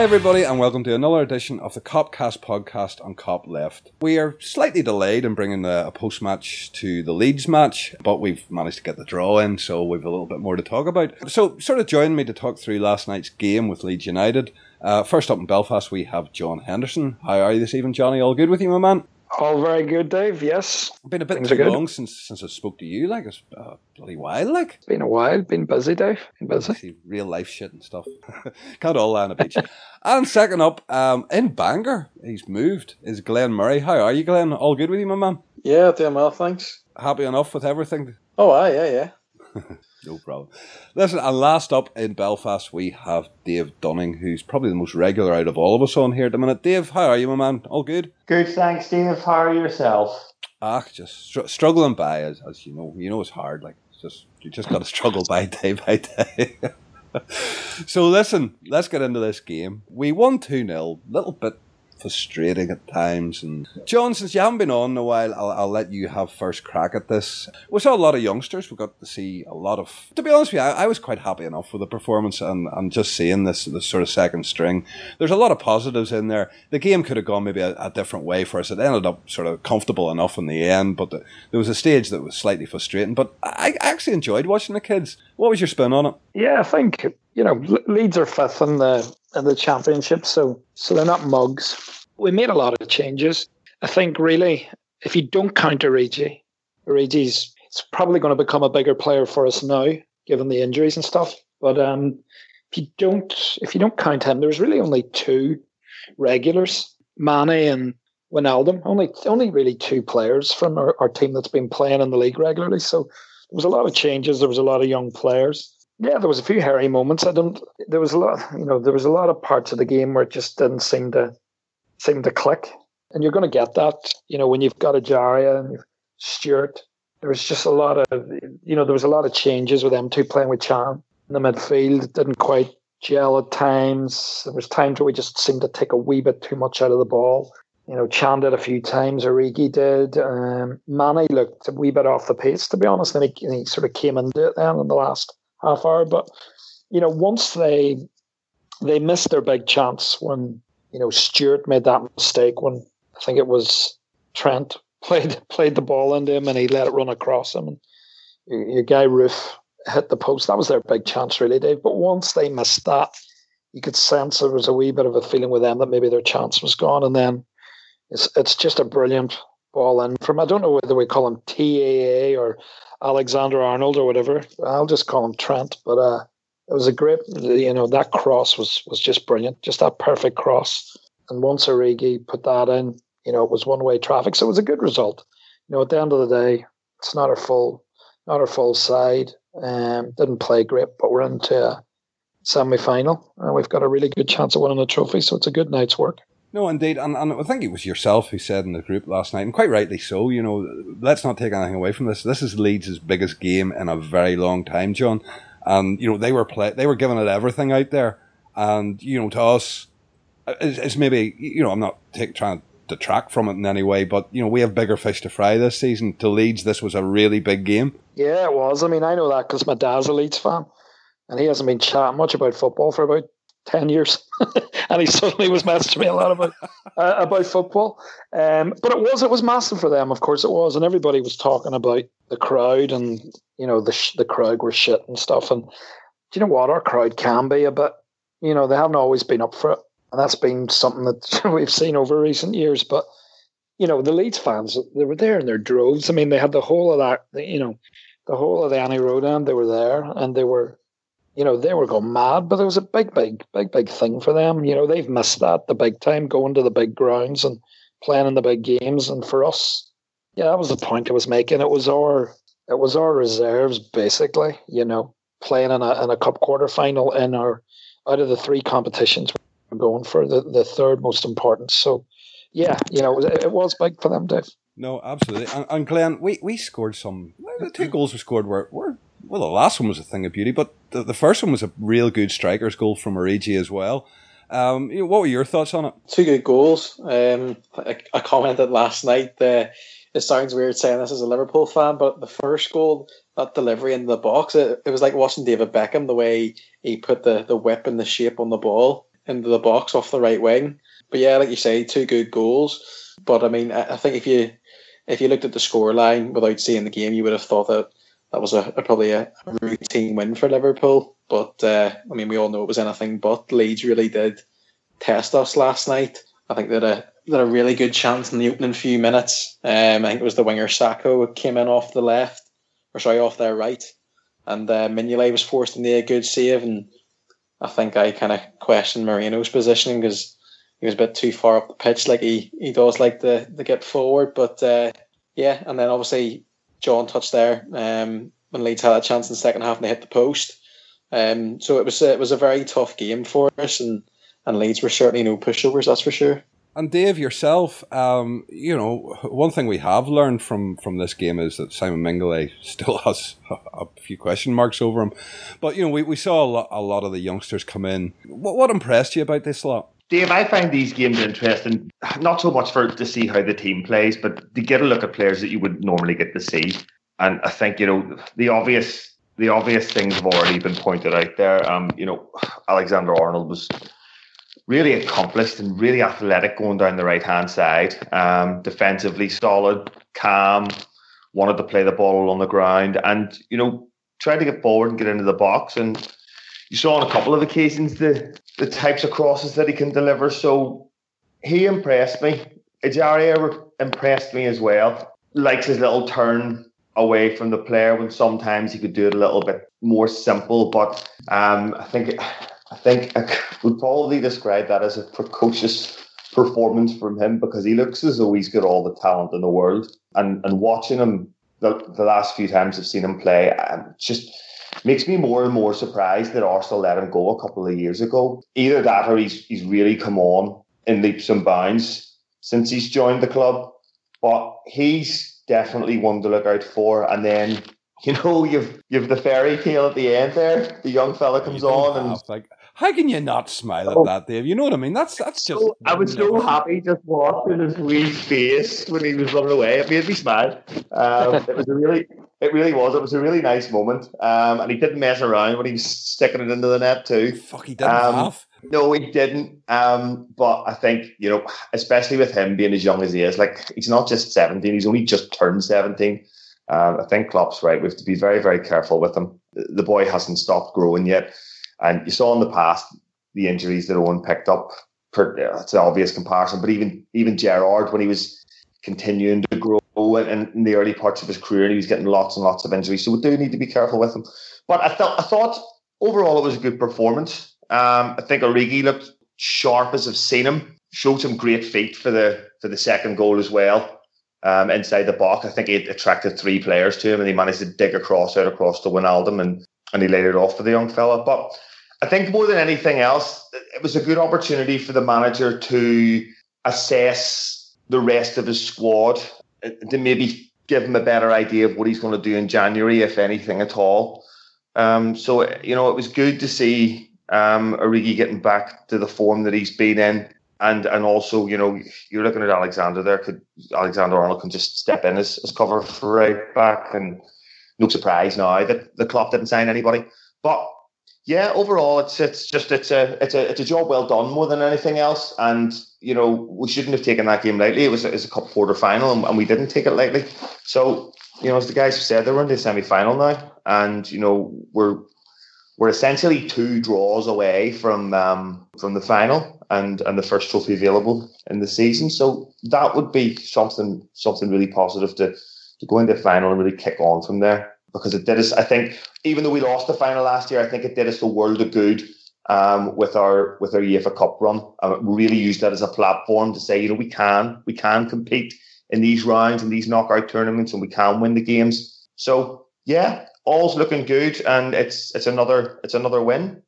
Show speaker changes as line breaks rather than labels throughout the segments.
Hi, everybody, and welcome to another edition of the Copcast podcast on Cop Left. We are slightly delayed in bringing a, a post match to the Leeds match, but we've managed to get the draw in, so we've a little bit more to talk about. So, sort of join me to talk through last night's game with Leeds United. Uh, first up in Belfast, we have John Henderson. How are you this evening, Johnny? All good with you, my man?
All very good, Dave. Yes.
Been a bit
Things
too
are good.
long since since I spoke to you. Like it's a bloody while. Like
It's been a while. Been busy, Dave. Been busy.
see real life shit and stuff. Can't all lie on a beach. and second up, um, in Bangor, he's moved. Is Glenn Murray? How are you, Glenn? All good with you, my man?
Yeah, doing well, thanks.
Happy enough with everything?
Oh, aye, yeah, yeah.
No problem. Listen, and last up in Belfast, we have Dave Dunning, who's probably the most regular out of all of us on here at the minute. Dave, how are you, my man? All good?
Good, thanks, Dave. How are yourself?
Ah, just str- struggling by, as, as you know. You know it's hard. Like, it's just you just got to struggle by day by day. so listen, let's get into this game. We won 2 0, little bit frustrating at times. And John, since you haven't been on in a while, I'll, I'll let you have first crack at this. We saw a lot of youngsters. We got to see a lot of. To be honest with you, I, I was quite happy enough with the performance and, and just seeing this this sort of second string. There's a lot of positives in there. The game could have gone maybe a, a different way for us. It ended up sort of comfortable enough in the end, but the, there was a stage that was slightly frustrating. But I, I actually enjoyed watching the kids. What was your spin on it?
Yeah, I think you know Le- Leeds are fifth in the in the championship, so so they're not mugs. We made a lot of changes. I think really, if you don't count Origi, Origi's it's probably going to become a bigger player for us now, given the injuries and stuff. But um, if you don't if you don't count him, there's really only two regulars, Mane and Wijnaldum. Only only really two players from our, our team that's been playing in the league regularly. So there was a lot of changes. There was a lot of young players. Yeah, there was a few hairy moments. I don't. There was a lot. You know, there was a lot of parts of the game where it just didn't seem to seem to click. And you're going to get that. You know, when you've got Ejaria and Stewart, there was just a lot of. You know, there was a lot of changes with them two playing with Can in the midfield. Didn't quite gel at times. There was times where we just seemed to take a wee bit too much out of the ball. You know, Can did a few times, Origi did. Um, looked a wee bit off the pace, to be honest, and he, and he sort of came into it then in the last half hour. But you know, once they they missed their big chance when you know Stewart made that mistake when I think it was Trent played played the ball into him and he let it run across him, and your, your guy Roofe hit the post. That was their big chance, really, Dave. But once they missed that, you could sense there was a wee bit of a feeling with them that maybe their chance was gone, and then it's it's just a brilliant ball in from I don't know whether we call him TAA or Alexander Arnold or whatever. I'll just call him Trent. But uh, it was a great, you know, that cross was was just brilliant, just that perfect cross. And once Origi put that in, you know, it was one way traffic, so it was a good result. You know, at the end of the day, it's not our full, not our full side. Um, didn't play great, but we're into a semi final, and we've got a really good chance of winning the trophy. So it's a good night's work.
No, indeed, and, and I think it was yourself who said in the group last night, and quite rightly so. You know, let's not take anything away from this. This is Leeds' biggest game in a very long time, John. And you know they were play, they were giving it everything out there, and you know to us, it's, it's maybe you know I'm not take, trying to detract from it in any way, but you know we have bigger fish to fry this season. To Leeds, this was a really big game.
Yeah, it was. I mean, I know that because my dad's a Leeds fan, and he hasn't been chatting much about football for about ten years, and he suddenly was messaging me a lot about uh, about football. Um, but it was it was massive for them, of course it was, and everybody was talking about the crowd, and you know the sh- the crowd were shit and stuff. And do you know what? Our crowd can be a bit, you know, they haven't always been up for it, and that's been something that we've seen over recent years. But you know, the Leeds fans they were there in their droves. I mean, they had the whole of that, you know, the whole of the Annie Road end. They were there, and they were you know, they were going mad, but it was a big, big, big, big thing for them. You know, they've missed that the big time, going to the big grounds and playing in the big games. And for us, yeah, that was the point I was making. It was our, it was our reserves basically. You know, playing in a in a cup quarter final in our out of the three competitions we're going for the the third most important. So, yeah, you know, it, it was big for them, Dave.
No, absolutely. And, and Glenn, we, we scored some. The two goals we scored were, were well, the last one was a thing of beauty, but the, the first one was a real good striker's goal from Origi as well. Um, you know, what were your thoughts on it?
Two good goals. Um, I, I commented last night. It sounds weird saying this as a Liverpool fan, but the first goal, that delivery in the box, it, it was like watching David Beckham the way he put the, the whip and the shape on the ball. into the box off the right wing. But yeah, like you say, two good goals. But I mean, I, I think if you if you looked at the score line without seeing the game, you would have thought that that was a, a probably a routine win for Liverpool. But uh, I mean, we all know it was anything but. Leeds really did test us last night. I think that a that a really good chance in the opening few minutes. Um, I think it was the winger Sacko who came in off the left, or sorry, off their right, and uh, Mignolet was forced into a good save. And I think I kind of questioned Moreno's positioning because he was a bit too far up the pitch, like he, he does like to, to get forward. But uh, yeah, and then obviously John touched there um, when Leeds had a chance in the second half and they hit the post. Um, so it was it was a very tough game for us, and and Leeds were certainly no pushovers, that's for sure.
And Dave, yourself, um, you know, one thing we have learned from from this game is that Simon Mignolet still has a few question marks over him. But you know, we, we saw a lot, a lot of the youngsters come in. What, what impressed you about this lot?
Dave, I find these games interesting, not so much for to see how the team plays, but to get a look at players that you would normally get to see. And I think you know the obvious the obvious things have already been pointed out there. Um, you know, Alexander Arnold was really accomplished and really athletic going down the right hand side. Um, defensively solid, calm, wanted to play the ball on the ground, and you know tried to get forward and get into the box and you saw on a couple of occasions the the types of crosses that he can deliver. So he impressed me. Ejaria impressed me as well. Likes his little turn away from the player when sometimes he could do it a little bit more simple. But um, I think I think I would probably describe that as a precocious performance from him because he looks as though he's got all the talent in the world. And and watching him the, the last few times I've seen him play, I'm just makes me more and more surprised that Arsenal let him go a couple of years ago. Either that or he's he's really come on in leaps and bounds since he's joined the club. But he's definitely one to look out for. And then, you know, you've you've the fairy tale at the end there. The young fella comes on and
like how can you not smile oh. at that, Dave? You know what I mean? That's that's just. So,
I was so happy just watching his wee face when he was running away. It made me smile. Um, it was a really, it really was. It was a really nice moment. Um, and he didn't mess around when he was sticking it into the net too.
Fuck, he didn't
um,
have.
No, he didn't. Um, but I think you know, especially with him being as young as he is, like he's not just seventeen; he's only just turned seventeen. Um, I think Klopp's right. We have to be very, very careful with him. The boy hasn't stopped growing yet. And you saw in the past the injuries that Owen picked up. It's an obvious comparison, but even even Gerrard when he was continuing to grow in, in the early parts of his career, he was getting lots and lots of injuries. So we do need to be careful with him. But I thought I thought overall it was a good performance. Um, I think Origi looked sharp as I've seen him. Showed some great feet for the for the second goal as well. Um, inside the box, I think he attracted three players to him, and he managed to dig across out across to Wijnaldum, and and he laid it off for the young fella. But I think more than anything else, it was a good opportunity for the manager to assess the rest of his squad, to maybe give him a better idea of what he's going to do in January, if anything at all. Um, so, you know, it was good to see um, Origi getting back to the form that he's been in. And and also, you know, you're looking at Alexander there. Could Alexander Arnold can just step in as, as cover for right back, and no surprise now that the club didn't sign anybody. But yeah, overall, it's it's just it's a it's a it's a job well done more than anything else. And you know, we shouldn't have taken that game lightly. It was it was a cup quarter final, and, and we didn't take it lightly. So you know, as the guys have said, they're in the semi final now, and you know, we're we're essentially two draws away from um, from the final and and the first trophy available in the season. So that would be something something really positive to to go into the final and really kick on from there because it did us. I think even though we lost the final last year, I think it did us the world of good um, with our with our UEFA Cup run. Um, really used that as a platform to say, you know, we can we can compete in these rounds and these knockout tournaments, and we can win the games. So yeah, all's looking good, and it's it's another it's another win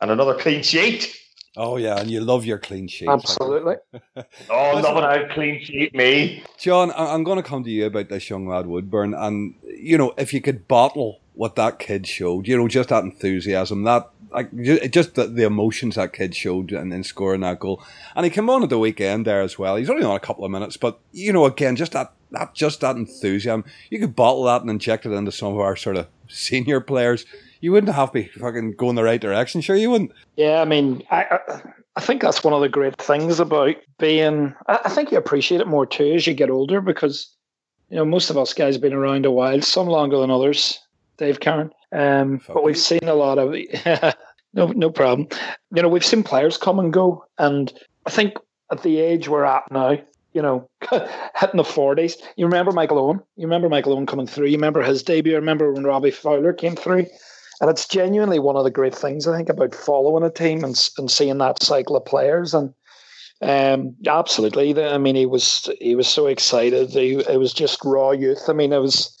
and another clean sheet.
Oh yeah, and you love your clean sheet.
Absolutely.
oh, loving a clean sheet, me.
John, I'm going to come to you about this young lad Woodburn, and you know, if you could bottle what that kid showed, you know, just that enthusiasm, that like just the, the emotions that kid showed, and then scoring that goal, and he came on at the weekend there as well. He's only on a couple of minutes, but you know, again, just that that just that enthusiasm, you could bottle that and inject it into some of our sort of senior players you wouldn't have to be fucking going the right direction, sure you wouldn't.
Yeah, I mean, I I think that's one of the great things about being. I think you appreciate it more too as you get older because you know most of us guys have been around a while, some longer than others. Dave Karen, um, but we've seen a lot of. no, no problem. You know, we've seen players come and go, and I think at the age we're at now, you know, hitting the forties. You remember Michael Owen? You remember Michael Owen coming through? You remember his debut? You remember when Robbie Fowler came through? And it's genuinely one of the great things I think about following a team and, and seeing that cycle of players. And um, absolutely, I mean, he was he was so excited. He, it was just raw youth. I mean, it was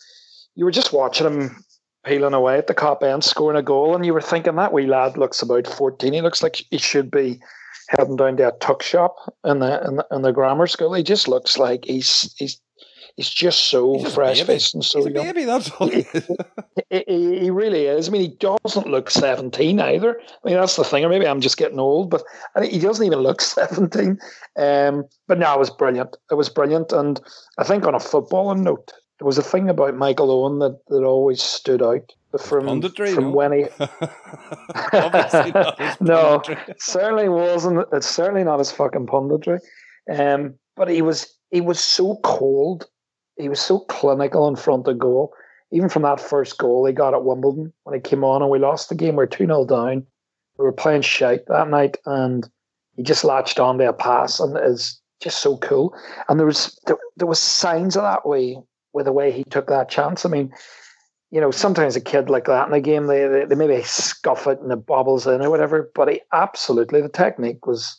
you were just watching him peeling away at the Kop end, scoring a goal, and you were thinking that wee lad looks about fourteen. He looks like he should be heading down to a tuck shop in the in the, in the grammar school. He just looks like he's he's he's just so fresh faced and so
he's young. Baby, that's all he,
he, he, really is. I mean, he doesn't look seventeen either. I mean, that's the thing. Or maybe I'm just getting old, but he doesn't even look seventeen. Um, but no, it was brilliant. It was brilliant, and I think on a footballing note, there was a thing about Michael Owen that that always stood out from
punditry,
from
no?
when he obviously no certainly wasn't it's certainly not his fucking punditry um but he was he was so cold he was so clinical in front of goal. Even from that first goal he got at Wimbledon when he came on and we lost the game we are 2-0 down. We were playing shite that night and he just latched on to a pass and is just so cool. And there was there, there was signs of that way with the way he took that chance. I mean you know, sometimes a kid like that in a game, they, they, they maybe scuff it and it bobbles in or whatever. But he absolutely, the technique was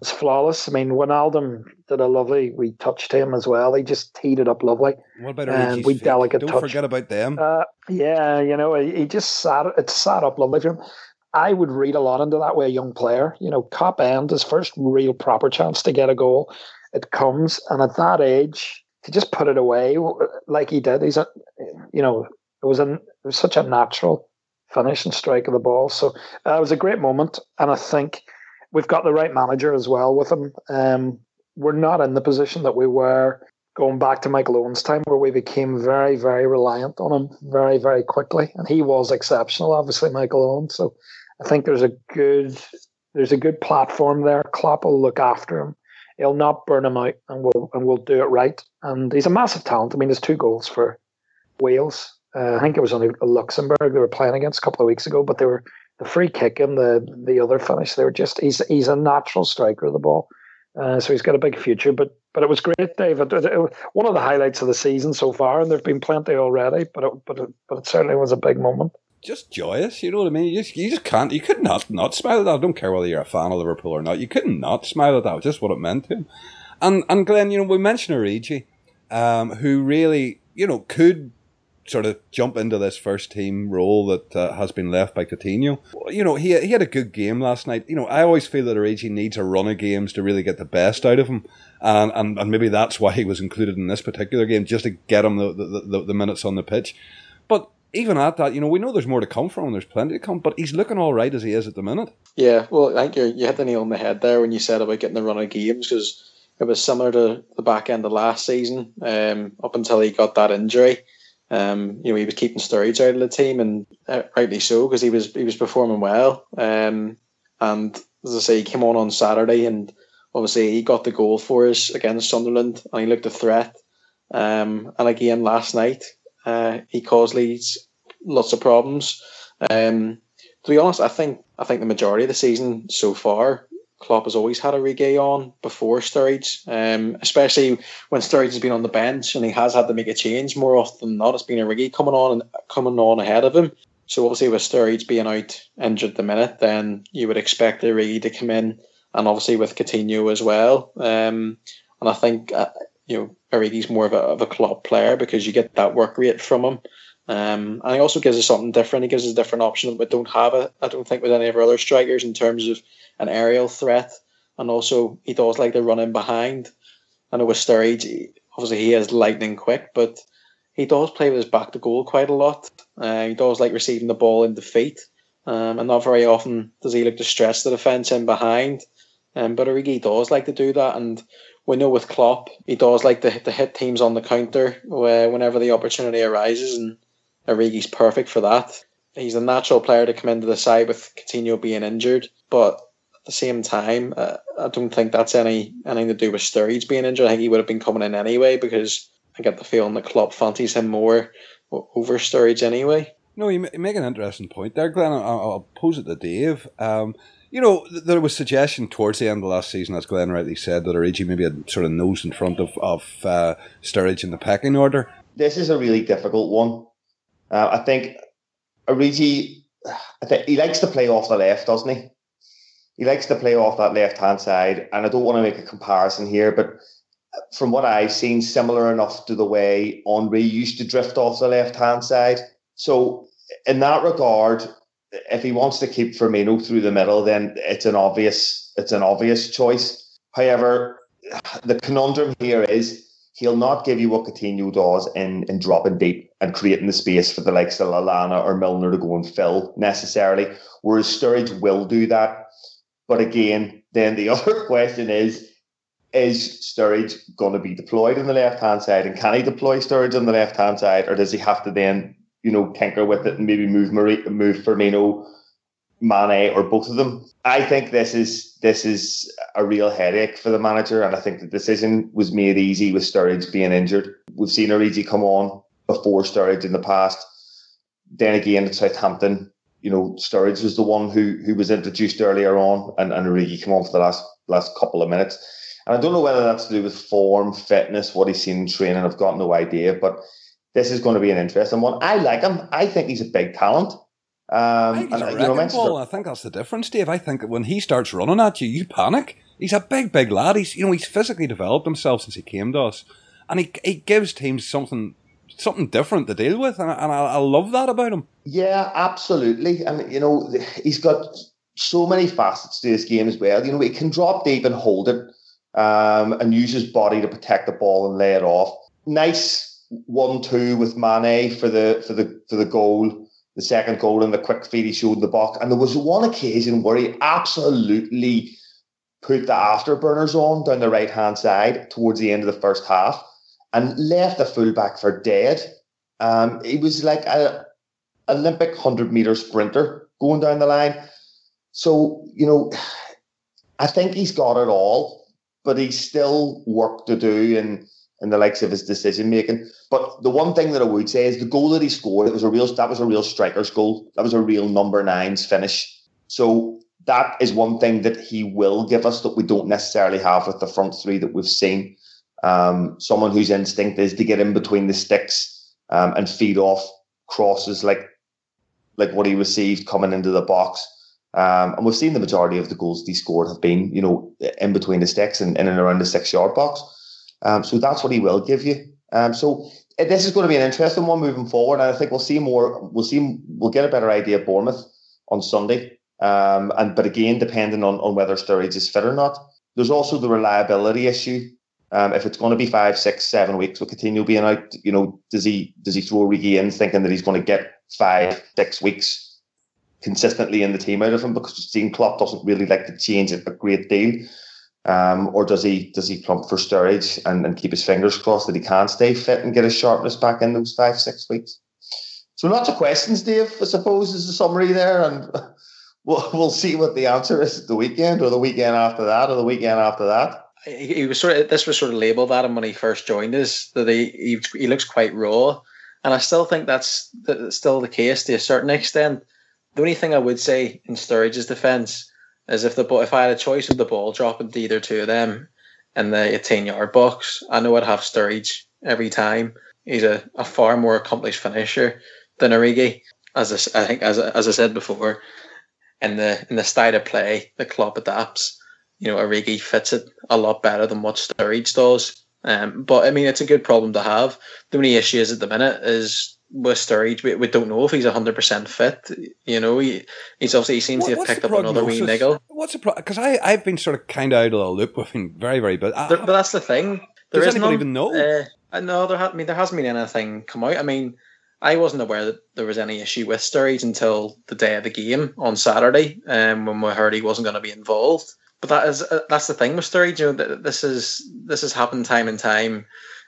was flawless. I mean, Wijnaldum did a lovely, we touched him as well. He just teed it up lovely.
What about and we delicate Don't touch. forget about them.
Uh, yeah, you know, he, he just sat it sat up lovely for him. I would read a lot into that way, a young player. You know, Kop end, his first real proper chance to get a goal. It comes, and at that age, to just put it away like he did, he's a, you know, it was a it was such a natural finish and strike of the ball. So uh, it was a great moment, and I think we've got the right manager as well with him. Um, we're not in the position that we were going back to Michael Owen's time, where we became very, very reliant on him very, very quickly, and he was exceptional. Obviously, Michael Owen. So I think there's a good there's a good platform there. Klopp will look after him. He'll not burn him out, and we'll and we'll do it right. And he's a massive talent. I mean, there's two goals for Wales uh, I think it was only Luxembourg they were playing against a couple of weeks ago, but they were the free kick and the the other finish. They were just he's he's a natural striker of the ball, uh, so he's got a big future. But but it was great, David. It, it, one of the highlights of the season so far, and there've been plenty already. But it, but it, but it certainly was a big moment.
Just joyous, you know what I mean? You just, you just can't, you could not not smile at that. I don't care whether you're a fan of Liverpool or not. You could not smile at that. Just what it meant to him. And and Glenn, you know, we mentioned Origi, um, who really, you know, could sort of jump into this first team role that uh, has been left by Coutinho. You know, he, he had a good game last night. You know, I always feel that Origi needs a run of games to really get the best out of him. And, and, and maybe that's why he was included in this particular game, just to get him the, the, the, the minutes on the pitch. But even at that, you know, we know there's more to come from him. There's plenty to come, but he's looking all right as he is at the minute.
Yeah, well, I think you you hit the nail on the head there when you said about getting the run of games because it was similar to the back end of last season, um, up until he got that injury. Um, you know, he was keeping Sturridge out of the team, and uh, rightly so because he was he was performing well. Um, and as I say, he came on on Saturday, and obviously he got the goal for us against Sunderland, and he looked a threat. Um, and again last night, uh, he caused Leeds lots of problems. Um, to be honest, I think I think the majority of the season so far Klopp has always had a Origi on before Sturridge, um, especially when Sturridge has been on the bench and he has had to make a change more often than not. It's been a Origi coming on and coming on ahead of him. So obviously with Sturridge being out injured the minute, then you would expect Origi to come in, and obviously with Coutinho as well. Um, and I think uh, you know Origi's more of a, of a Klopp player because you get that work rate from him. Um, and he also gives us something different. He gives us a different option that we don't have it. I don't think with any of our other strikers in terms of an aerial threat, and also he does like to run in behind. I know with Sturridge, obviously he is lightning quick, but he does play with his back to goal quite a lot. Uh, he does like receiving the ball in defeat, um, and not very often does he look to stress the defence in behind. Um, but Origi does like to do that, and we know with Klopp, he does like to, to hit teams on the counter where, whenever the opportunity arises, and Origi's perfect for that. He's a natural player to come into the side with Coutinho being injured, but at the same time, uh, I don't think that's any anything to do with Sturridge being injured. I think he would have been coming in anyway because I get the feeling the club fancies him more over Sturridge anyway.
No, you make an interesting point there, Glenn. I'll, I'll pose it to Dave. Um, you know, there was suggestion towards the end of last season, as Glenn rightly said, that Origi maybe had sort of nose in front of, of uh, Sturridge in the pecking order.
This is a really difficult one. Uh, I think Origi, I think he likes to play off the left, doesn't he? He likes to play off that left hand side, and I don't want to make a comparison here, but from what I've seen, similar enough to the way Henry used to drift off the left hand side. So, in that regard, if he wants to keep Firmino through the middle, then it's an obvious it's an obvious choice. However, the conundrum here is he'll not give you what Coutinho does in, in dropping deep and creating the space for the likes of Lallana or Milner to go and fill necessarily, whereas Sturridge will do that. But again, then the other question is, is Sturridge going to be deployed on the left hand side, and can he deploy Sturridge on the left hand side, or does he have to then you know, tinker with it and maybe move Marie, move Firmino, Mane, or both of them. I think this is this is a real headache for the manager, and I think the decision was made easy with Sturridge being injured. We've seen Origi come on before Sturridge in the past. Then again at Southampton, you know, Sturridge was the one who who was introduced earlier on, and, and Origi came on for the last last couple of minutes. And I don't know whether that's to do with form, fitness, what he's seen in training. I've got no idea, but this is going to be an interesting one. I like him. I think he's a big talent. Um,
I think he's and, a you know, ball. I think that's the difference, Dave. I think when he starts running at you, you panic. He's a big, big lad. He's you know he's physically developed himself since he came to us, and he he gives teams something something different to deal with, and, and I, I love that about him.
Yeah, absolutely. And you know he's got so many facets to his game as well. You know he can drop deep and hold it, um, and use his body to protect the ball and lay it off. Nice one two with Mane for the for the for the goal, the second goal and the quick feed he showed in the box. And there was one occasion where he absolutely put the afterburners on down the right hand side towards the end of the first half and left the fullback for dead. Um, he was like a Olympic hundred meter sprinter going down the line. So you know, I think he's got it all, but he's still work to do and and the likes of his decision making. But the one thing that I would say is the goal that he scored, it was a real that was a real striker's goal. That was a real number nine's finish. So that is one thing that he will give us that we don't necessarily have with the front three that we've seen. Um, someone whose instinct is to get in between the sticks um, and feed off crosses like like what he received coming into the box. Um, and we've seen the majority of the goals he scored have been, you know, in between the sticks and in and around the six yard box. Um, so that's what he will give you. Um, so eh, this is going to be an interesting one moving forward, and I think we'll see more. We'll see. We'll get a better idea of Bournemouth on Sunday. Um, and but again, depending on, on whether Sturridge is fit or not. There's also the reliability issue. Um, if it's going to be five, six, seven weeks with Coutinho being out, you know, does he does he throw Origi in thinking that he's going to get five, six weeks consistently in the team out of him because Dean Klopp doesn't really like to change it a great deal. Um, or does he does he plump for Sturridge and, and keep his fingers crossed that he can stay fit and get his sharpness back in those five six weeks? So lots of questions, Dave. I suppose is the summary there, and we'll we'll see what the answer is the weekend or the weekend after that or the weekend after that.
He was sort of this was sort of labelled at him when he first joined us that he, he he looks quite raw, and I still think that's, that's still the case to a certain extent. The only thing I would say in Sturridge's defence is if the if I had a choice of the ball dropping to either two of them in the 18 yard box, I know I'd have Sturridge every time. He's a, a far more accomplished finisher than Origi. As I, I think, as, as I said before, in the in the style of play the club adapts, you know, Origi fits it a lot better than what Sturridge does. Um, but I mean, it's a good problem to have. The only issue is at the minute is with Sturridge, we, we don't know if he's hundred percent fit. You know, he he's obviously he seems what, to have picked up another wee niggle.
What's the problem? Because I I've been sort of kind of out of the loop with him very very but
but that's the thing.
There does anyone even know?
Uh, no, there ha- I mean there hasn't been anything come out. I mean, I wasn't aware that there was any issue with Sturridge until the day of the game on Saturday, um, when we heard he wasn't going to be involved. But that is uh, that's the thing with Sturridge. You know, this is this has happened time and time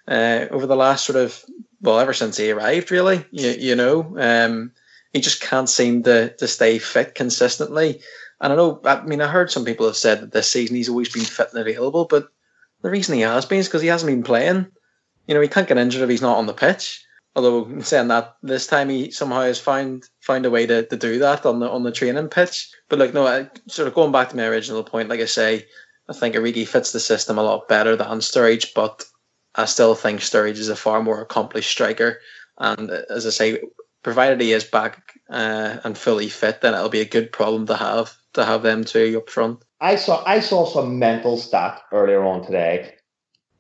uh, over the last sort of well, ever since he arrived, really. You, you know, um, he just can't seem to, to stay fit consistently. And I know, I mean, I heard some people have said that this season he's always been fit and available, but the reason he has been is because he hasn't been playing. You know, he can't get injured if he's not on the pitch. Although saying that this time he somehow has found found a way to, to do that on the on the training pitch. But like no, I, sort of going back to my original point, like I say, I think Origi fits the system a lot better than Sturridge, but I still think Sturridge is a far more accomplished striker. And uh, as I say, provided he is back uh, and fully fit, then it'll be a good problem to have to have them two up front.
I saw I saw some mental stat earlier on today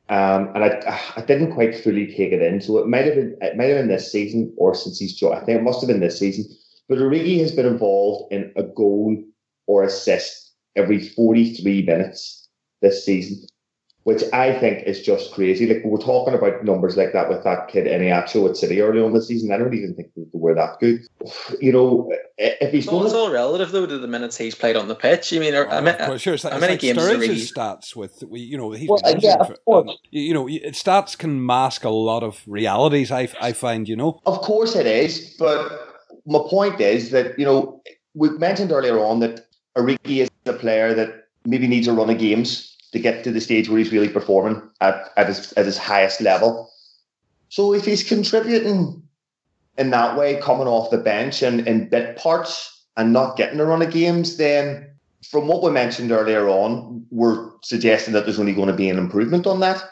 um, and I, I didn't quite fully take it in. So it might have been it might have been this season or since he's joined. I think it must have been this season. But Origi has been involved in a goal or assist every 43 minutes this season which I think is just crazy. Like we were talking about numbers like that with that kid Iheanacho at City early on the season. I don't even think they were that good. You know, if he's
well,
going,
it's all relative though to the minutes he's played on the pitch. I mean, oh, I
sure, it's,
how many
like
games
Sturridge's stats with you know he's
well, yeah,
for, um, you know stats can mask a lot of realities. I I find you know.
Of course it is, but my point is that you know we mentioned earlier on that Origi is a player that maybe needs a run of games to get to the stage where he's really performing at, at his at his highest level. So if he's contributing in that way, coming off the bench and in bit parts and not getting a run of games, then from what we mentioned earlier on, we're suggesting that there's only going to be an improvement on that.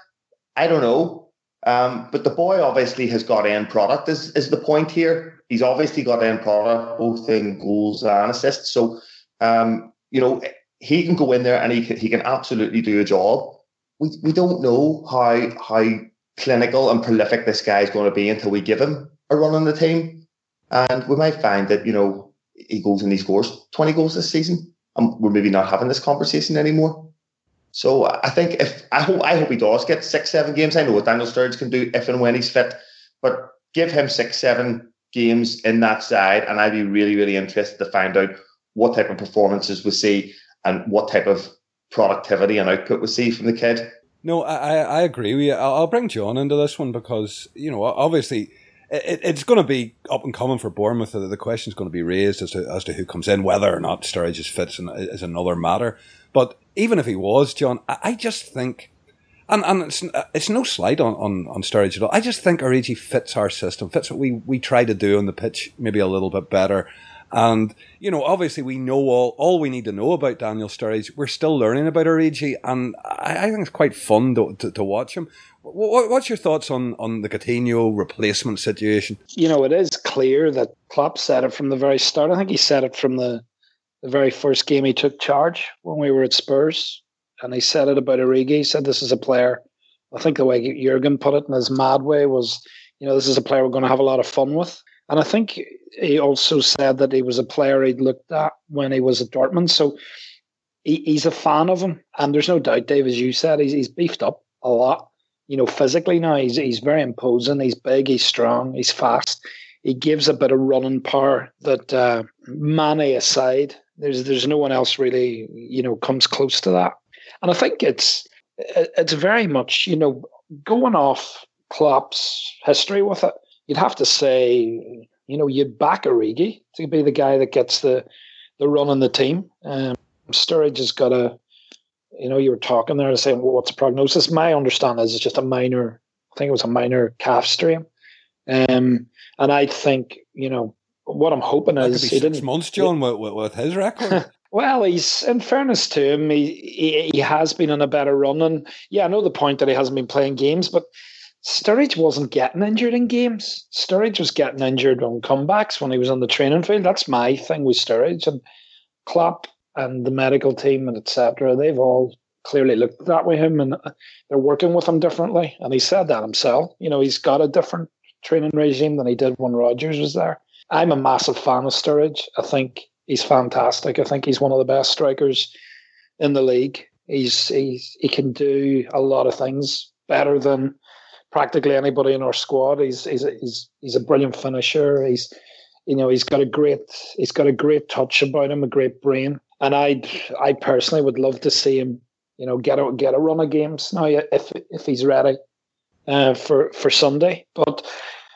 I don't know. Um, but the boy obviously has got end product is, is the point here. He's obviously got end product, both in goals and assists. So um, you know, he can go in there and he can, he can absolutely do a job. We we don't know how how clinical and prolific this guy is going to be until we give him a run on the team, and we might find that you know he goes and he scores twenty goals this season, and we're maybe not having this conversation anymore. So I think if I hope I hope he does get six seven games. I know what Daniel Sturridge can do if and when he's fit, but give him six seven games in that side, and I'd be really really interested to find out what type of performances we see and what type of productivity and output we see from the kid.
No, I, I agree you. I'll bring John into this one because, you know, obviously it, it's going to be up and coming for Bournemouth. The question is going to be raised as to, as to who comes in, whether or not Sturridge fits is another matter. But even if he was, John, I just think, and, and it's, it's no slight on, on, on Sturridge at all. I just think Origi fits our system, fits what we, we try to do on the pitch maybe a little bit better. And, you know, obviously we know all, all we need to know about Daniel Sturridge. We're still learning about Origi, and I, I think it's quite fun to, to, to watch him. What, what's your thoughts on, on the Coutinho replacement situation?
You know, it is clear that Klopp said it from the very start. I think he said it from the, the very first game he took charge when we were at Spurs. And he said it about Origi. He said this is a player, I think the way Jurgen put it in his mad way was, you know, this is a player we're going to have a lot of fun with. And I think he also said that he was a player he'd looked at when he was at Dortmund. So he, he's a fan of him. And there's no doubt, Dave, as you said, he's, he's beefed up a lot. You know, physically now, he's, he's very imposing. He's big, he's strong, he's fast. He gives a bit of running power that uh, Mane aside, there's there's no one else really, you know, comes close to that. And I think it's it's very much, you know, going off Klopp's history with it. You'd have to say you know, you'd back Origi to be the guy that gets the the run on the team. Um, Sturridge has got a, you know, you were talking there and saying, well, what's the prognosis? My understanding is it's just a minor, I think it was a minor calf strain. Um, and I think, you know, what I'm hoping
that
is
he six didn't, months, John, with, with, with his record.
well, he's in fairness to him, he, he, he has been on a better run, and yeah, I know the point that he hasn't been playing games, but Sturridge wasn't getting injured in games. Sturridge was getting injured on comebacks when he was on the training field. That's my thing with Sturridge and Klopp and the medical team and etc. They've all clearly looked that way him and they're working with him differently. And he said that himself. You know, he's got a different training regime than he did when Rodgers was there. I'm a massive fan of Sturridge. I think he's fantastic. I think he's one of the best strikers in the league. He's he's he can do a lot of things better than practically anybody in our squad. He's he's he's he's a brilliant finisher. He's you know he's got a great he's got a great touch about him, a great brain. And I I personally would love to see him you know get a get a run of games now if if he's ready uh, for for Sunday. But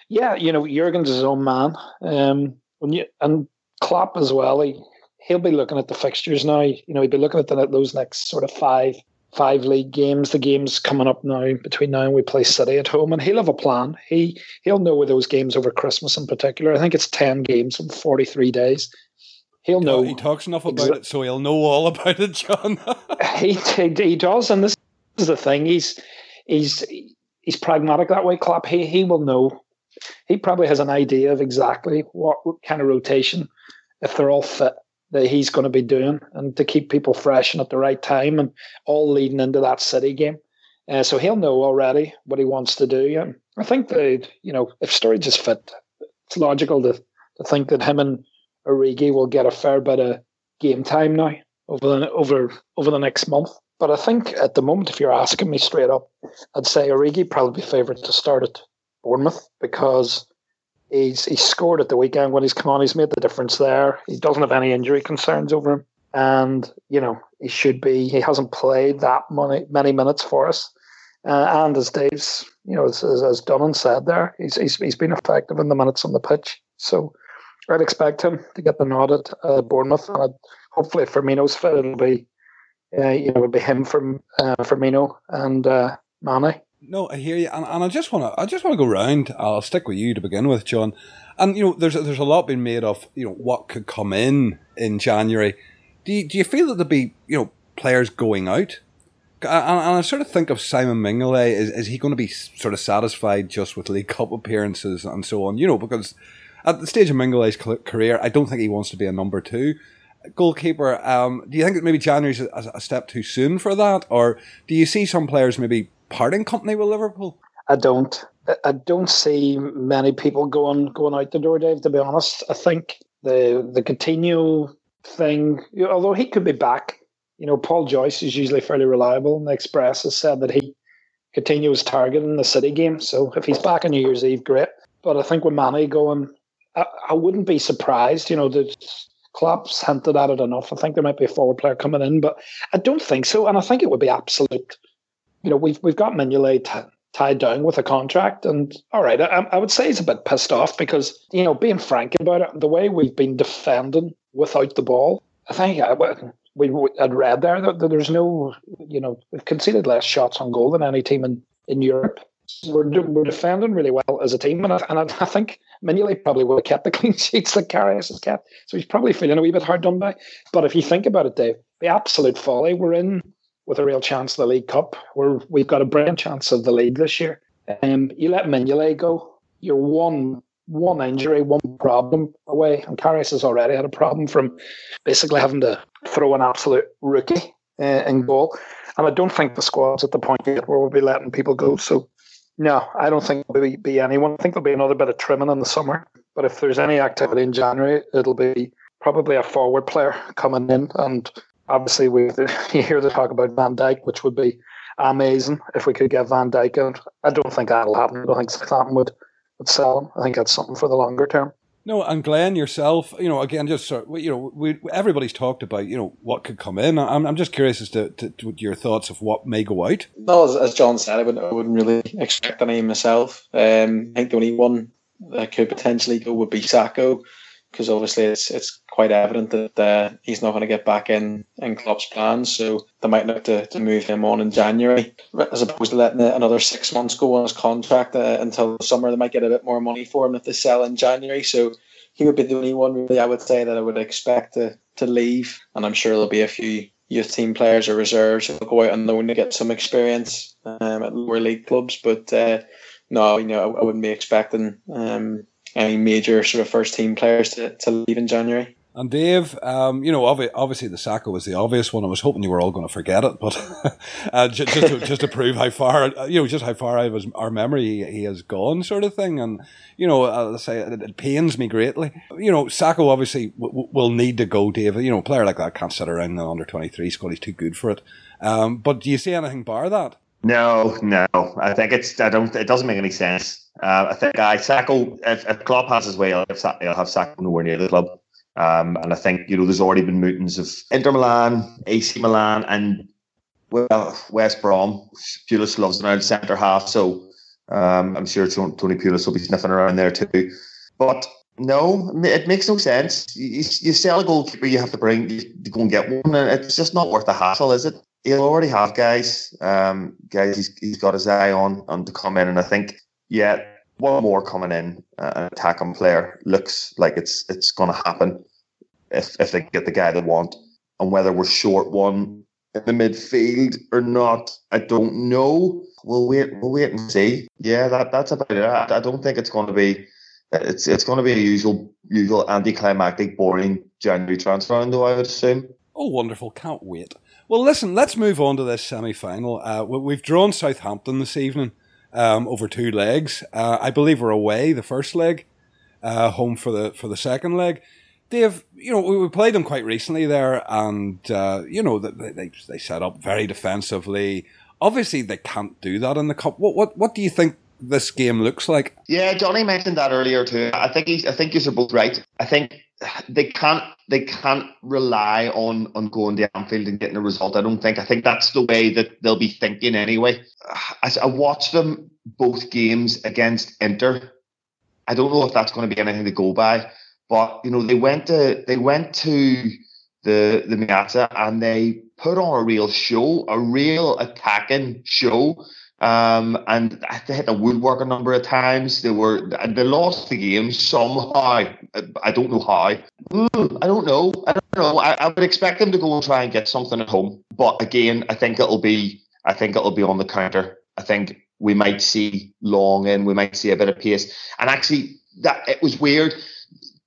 yeah, you know Jurgen's his own man. Um, when you and Klopp as well. He he'll be looking at the fixtures now. You know, he'll be looking at the, those next sort of five five league games. The games coming up now between now and we play City at home, and he'll have a plan. He he'll know where those games over Christmas in particular. I think it's ten games in forty three days. He'll know.
he talks enough about exa- it, so he'll know all about it, John.
he, he he does, and this is the thing. He's he's he's pragmatic that way, Klopp. He he will know. He probably has an idea of exactly what kind of rotation, if they're all fit, that he's going to be doing, and to keep people fresh and at the right time, and all leading into that City game. Uh, so he'll know already what he wants to do. And I think that you know, if Sturridge is fit, it's logical to to think that him and Origi will get a fair bit of game time now over the over over the next month. But I think at the moment, if you're asking me straight up, I'd say Origi probably favourite to start at Bournemouth because he's he's scored at the weekend when he's come on. He's made the difference there. He doesn't have any injury concerns over him, and you know he should be. He hasn't played that many many minutes for us. Uh, and as Dave's, you know, as, as Dunning said there, he's, he's he's been effective in the minutes on the pitch. So I'd expect him to get the nod at uh, Bournemouth. And I'd, hopefully, if Firmino's fit, it'll be uh, you know, it'll be him from uh, Firmino and uh, Mane.
No, I hear you, and, and I just want to I just want to go round. I'll stick with you to begin with, John. And you know, there's there's a lot being made of you know what could come in in January. Do you, do you feel that there'll be you know players going out? And, and I sort of think of Simon Mignolet. Is, is he going to be sort of satisfied just with League Cup appearances and so on? You know, because at the stage of Mignolet's career, I don't think he wants to be a number two goalkeeper. Um, do you think that maybe January's a, a step too soon for that, or do you see some players maybe parting company with Liverpool?
I don't. I don't see many people going going out the door, Dave. To be honest, I think the the Coutinho thing, although he could be back, you know, Paul Joyce is usually fairly reliable. And the Express has said that he Coutinho was targeting the City game, so if he's back on New Year's Eve, great. But I think with Mane going, I, I wouldn't be surprised. You know, the Klopp's hinted at it enough. I think there might be a forward player coming in, but I don't think so. And I think it would be absolute. You know, we've we've got Mignolet t- tied down with a contract, and all right, I, I would say he's a bit pissed off because you know, being frank about it, the way we've been defending without the ball, I think I, we had read there that, that there's no, you know, we've conceded less shots on goal than any team in in Europe we're, we're defending really well as a team, and I, and I, think Mignolet probably would have kept the clean sheets that Karius has kept, so he's probably feeling a wee bit hard done by. But if you think about it, Dave, the absolute folly we're in with a real chance of the League Cup, we're, we've got a brilliant chance of the league this year. Um, you let Mignolet go, you're one one injury, one problem away, and Karius has already had a problem from basically having to throw an absolute rookie uh, in goal. And I don't think the squad's at the point yet where we'll be letting people go. So no, I don't think there'll be anyone. I think there'll be another bit of trimming in the summer. But if there's any activity in January, it'll be probably a forward player coming in. And obviously, we you hear the talk about Van Dijk, which would be amazing if we could get Van Dijk out. I don't think that'll happen. I don't think Southampton would, would sell him. I think that's something for the longer term.
No, and Glenn yourself, you know, again, just sort of, you know, we everybody's talked about, you know, what could come in. I'm, I'm just curious as to, to, to your thoughts of what may go out.
No, as, as John said, I wouldn't, I wouldn't really expect any myself. Um, I think the only one that could potentially go would be Sakho, because obviously it's it's quite evident that uh, he's not going to get back in in Klopp's plans. So they might look to, to move him on in January, as opposed to letting another six months go on his contract uh, until the summer. They might get a bit more money for him if they sell in January. So he would be the only one really I would say that I would expect to to leave, and I'm sure there'll be a few youth team players or reserves who'll go out on loan to get some experience um, at lower league clubs. But uh, no, you know, I, I wouldn't be expecting um, any major sort of first team players to, to leave in January.
And Dave, um, you know, obviously the Sakho was the obvious one. I was hoping you were all going to forget it, but uh, just, just, to, just to prove how far, uh, you know, just how far out of our memory he has gone, sort of thing. And you know, I'll say it, it pains me greatly. You know, Sakho obviously w- will need to go, Dave. You know, a player like that can't sit around the under twenty three squad. He's too good for it. Um, but do you see anything bar that?
No, no. I think it's. I don't. It doesn't make any sense. Uh, I think I Sakho. If, if Klopp has his way, I'll have, I'll have Sakho nowhere near the club. Um, and I think you know there's already been meetings of Inter Milan, AC Milan, and well West Brom. Pulis loves around centre half, so um, I'm sure Tony Pulis will be sniffing around there too. But No, it makes no sense. You, you sell a goalkeeper, you have to bring to go and get one, and it's just not worth the hassle, is it? He'll already have guys, um, guys he's, he's got his eye on, on to come in, and I think, yeah, one more coming in, uh, an attacking player looks like it's it's going to happen if if they get the guy they want, and whether we're short one in the midfield or not, I don't know. We'll wait. We'll wait and see. Yeah, that that's about it. I, I don't think it's going to be it's it's going to be a usual usual anticlimactic, boring January transfer window. I would assume.
Oh, wonderful! Can't wait. Well, listen, let's move on to this semi-final. Uh, we've drawn Southampton this evening um, over two legs. Uh, I believe we're away the first leg, uh, home for the for the second leg. Dave, you know, we, played them quite recently there, and uh, you know they, they they set up very defensively. Obviously, they can't do that in the cup. What what what do you think this game looks like.
Yeah, Johnny mentioned that earlier too. I think he's, I think you're both right. I think they can't they can't rely on on going to Anfield and getting a result. I don't think. I think that's the way that they'll be thinking anyway. As I watched them both games against Inter, I don't know if that's going to be anything to go by. But you know, they went to they went to the the Meazza and they put on a real show, a real attacking show. Um, and they hit the woodwork a number of times. They were they lost the game somehow. I don't know how. Mm, I don't know. I don't know. I, I, would expect them to go and try and get something at home. But again, I think it'll be I think it'll be on the counter. I think we might see long and we might see a bit of pace. And actually that it was weird.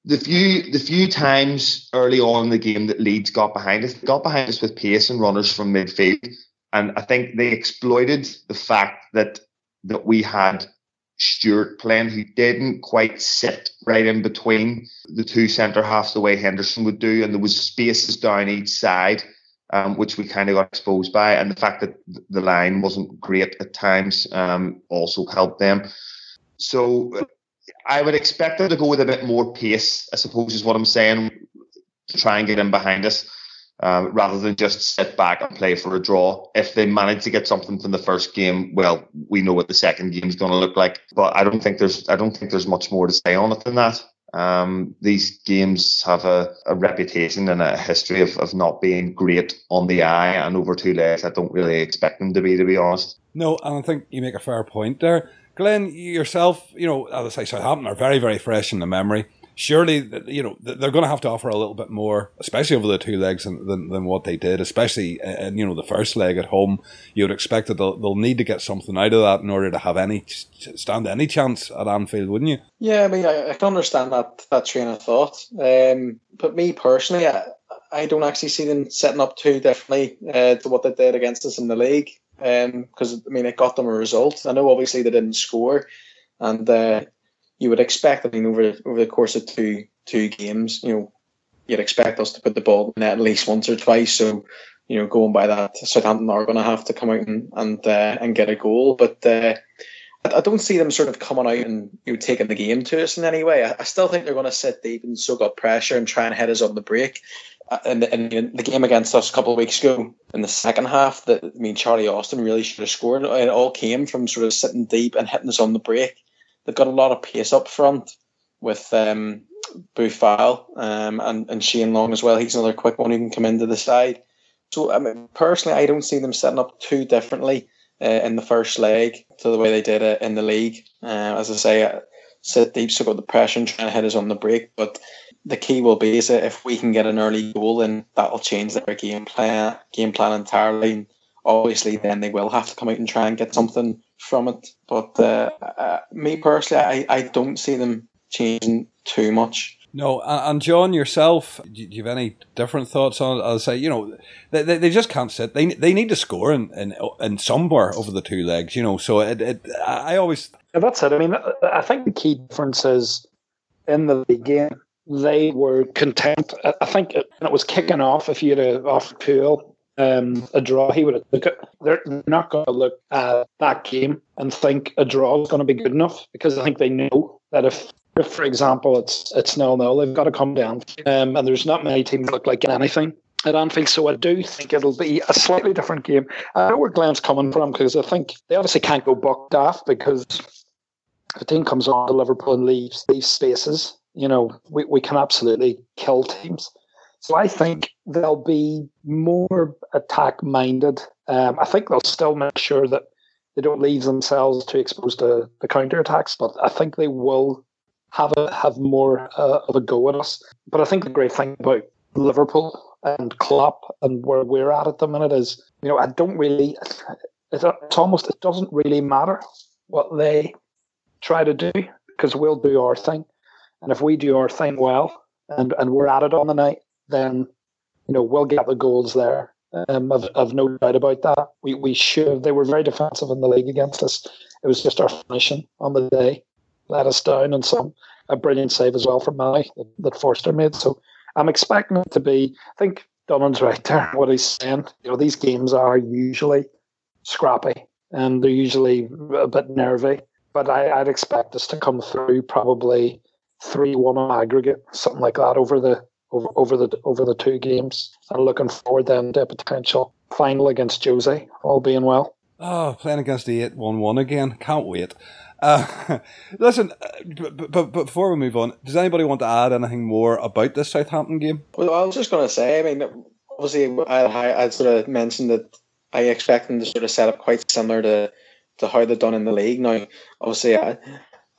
The few the few times early on in the game that Leeds got behind us, got behind us with pace and runners from midfield and I think they exploited the fact that that we had Stewart playing. Who didn't quite sit right in between the two centre halves the way Henderson would do, and there was spaces down each side, um, which we kind of got exposed by, and the fact that the line wasn't great at times um, also helped them. So I would expect them to go with a bit more pace, I suppose, is what I'm saying, to try and get in behind us um, rather than just sit back and play for a draw. If they manage to get something from the first game, well, we know what the second game is going to look like. But I don't think there's I don't think there's much more to say on it than that. Um, these games have a, a reputation and a history of, of not being great on the eye, and over two legs, I don't really expect them to be, to be honest.
No, and I think you make a fair point there. Glenn, yourself, you know, as I say, Southampton are very, very fresh in the memory surely you know they're going to have to offer a little bit more, especially over the two legs than, than, than what they did. Especially in you know the first leg at home, you would expect that they'll, they'll need to get something out of that in order to have any stand any chance at Anfield, wouldn't you?
Yeah, I mean I, I can understand that that train of thought. Um, but me personally, I, I don't actually see them setting up too differently uh, to what they did against us in the league. Because um, I mean, it got them a result. I know obviously they didn't score, and uh, you would expect. I mean, over over the course of two two games, you know, you'd expect us to put the ball in at least once or twice. So, you know, going by that, Southampton are going to have to come out and and uh, and get a goal. But uh, I, don't see them sort of coming out and you know taking the game to us in any way. I, I still think they're going to sit deep and soak up pressure and try and hit us on the break. And uh, the, the game against us a couple of weeks ago in the second half, that I mean, Charlie Austin really should have scored. It all came from sort of sitting deep and hitting us on the break they've got a lot of pace up front with um, Boufal um, and, and Shane Long as well. He's another quick one who can come into the side. So, I mean, personally, I don't see them setting up too differently uh, in the first leg to the way they did it in the league. Uh, as I say, uh, sit deep, so got the pressure and trying to hit us on the break. But the key will be is that if we can get an early goal, then that'll change their game plan, game plan entirely. And obviously, then they will have to come out and try and get something from it. But uh, uh, me personally, I, I don't see them changing too much.
No, and John, yourself, do you have any different thoughts on it? I'll say, you know, they, they just can't sit. They they need to score in, in, in somewhere over the two legs, you know. So it, it I always.
Yeah, that's it. I mean, I think the key difference is in the game, they were content. I think it, it was kicking off if you had off Puel um, a draw, he would have look at, they're not going to look at that game and think a draw is going to be good enough because I think they know that if, if for example, it's it's nil nil, they've got to come down. Um, and there's not many teams look like anything at Anfield, so I do think it'll be a slightly different game. I know where Glenn's coming from because I think they obviously can't go bucked off because if a team comes on to Liverpool and leaves these spaces, You know, we, we can absolutely kill teams. So I think they'll be more attack minded. Um, I think they'll still make sure that they don't leave themselves too exposed to the counter attacks, but I think they will have a, have more uh, of a go at us. But I think the great thing about Liverpool and Klopp and where we're at at the minute is, you know, I don't really. It's, it's almost it doesn't really matter what they try to do because we'll do our thing, and if we do our thing well and and we're at it on the night, then you know we'll get the goals there. Um, I've, I've no doubt about that. We we should. They were very defensive in the league against us. It was just our finishing on the day let us down, and some a brilliant save as well from Mali that, that Forster made. So I'm expecting it to be. I think Dunning's right there. What he's saying, you know, these games are usually scrappy and they're usually a bit nervy. But I, would expect us to come through probably three one aggregate, something like that over the over over the over the two games. And looking forward then to a potential final against Jose, all being well.
Oh, playing against the eight one one again. Can't wait. Uh, listen, but, but, but, before we move on, does anybody want to add anything more about this Southampton game?
Well, I was just going to say, I mean, obviously, I, I sort of mentioned that I expect them to sort of set up quite similar to, to how they've done in the league. Now, obviously, I,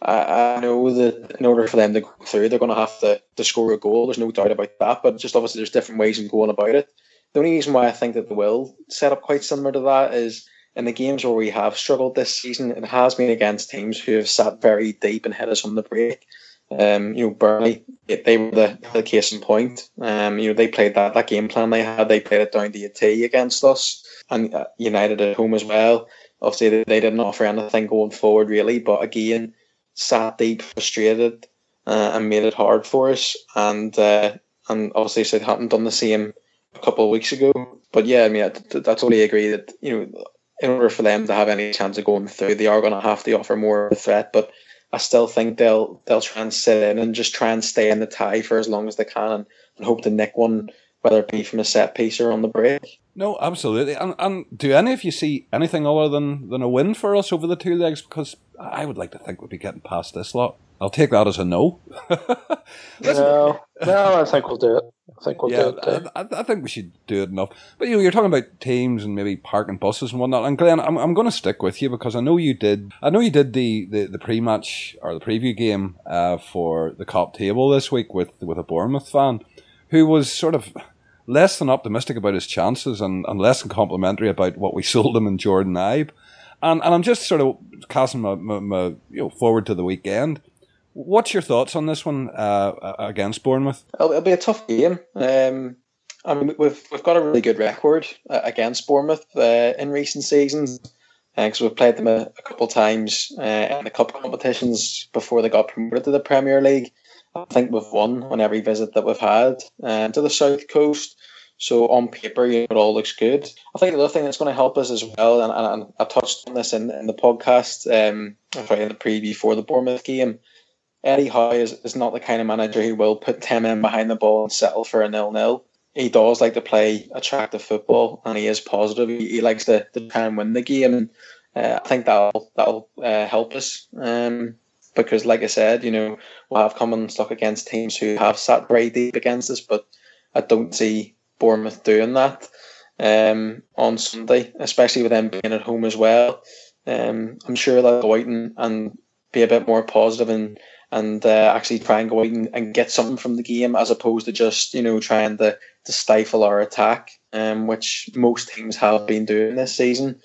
I, know that in order for them to go through, they're going to have to, to score a goal. There's no doubt about that. But just obviously, there's different ways of going about it. The only reason why I think that they will set up quite similar to that is in the games where we have struggled this season, it has been against teams who have sat very deep and hit us on the break. Um, you know, Burnley, they were the, the case in point. Um, you know, they played that, that game plan they had, they played it down to a T against us, and uh, United at home as well. Obviously, they didn't offer anything going forward, really, but again, sat deep, frustrated, uh, and made it hard for us. And uh, and obviously, Southampton done the same a couple of weeks ago. But yeah, I mean, I, I totally agree that, you know, in order for them to have any chance of going through, they are going to have to offer more of a threat. But I still think they'll they'll try and sit in and just try and stay in the tie for as long as they can and, and hope to nick one, whether it be from a set piece or on the break.
No, absolutely. And, and do any of you see anything other than, than a win for us over the two legs? Because I would like to think we'd be getting past this lot. I'll take that as a no.
no, no, I think we'll do it. I think we'll yeah, do it.
I, I, think we should do it enough. But you know, you're talking about teams and maybe parking buses and whatnot. And Glenn, I'm, I'm going to stick with you because I know you did. I know you did the, the, the pre-match or the preview game uh, for the Kop table this week with with a Bournemouth fan who was sort of less than optimistic about his chances and, and less than complimentary about what we sold him in Jordan Ibe. And, and I'm just sort of casting my, my, my you know forward to the weekend. What's your thoughts on this one uh, against Bournemouth?
It'll, it'll, be a tough game. Um, I mean, we've we've got a really good record uh, against Bournemouth uh, in recent seasons because uh, we've played them a, a couple times uh, in the cup competitions before they got promoted to the Premier League. I think we've won on every visit that we've had to the south coast. So on paper, you know, it all looks good. I think the other thing that's going to help us as well, and, and, and I touched on this in, in the podcast, um, sorry, in the preview for the Bournemouth game, Eddie Howe is, is not the kind of manager who will put 10 men behind the ball and settle for a nil nil. He does like to play attractive football and he is positive. He, he likes to, to try and win the game. And uh, I think that'll, that'll uh, help us. Um, because, like I said, you know, we'll have come and stuck against teams who have sat very deep against us, but I don't see Bournemouth doing that um, on Sunday, especially with them being at home as well. Um, I'm sure they'll go out and, and be a bit more positive and and uh, actually try and go out and, and, get something from the game as opposed to just you know trying to, to stifle our attack, um, which most teams have been doing this season.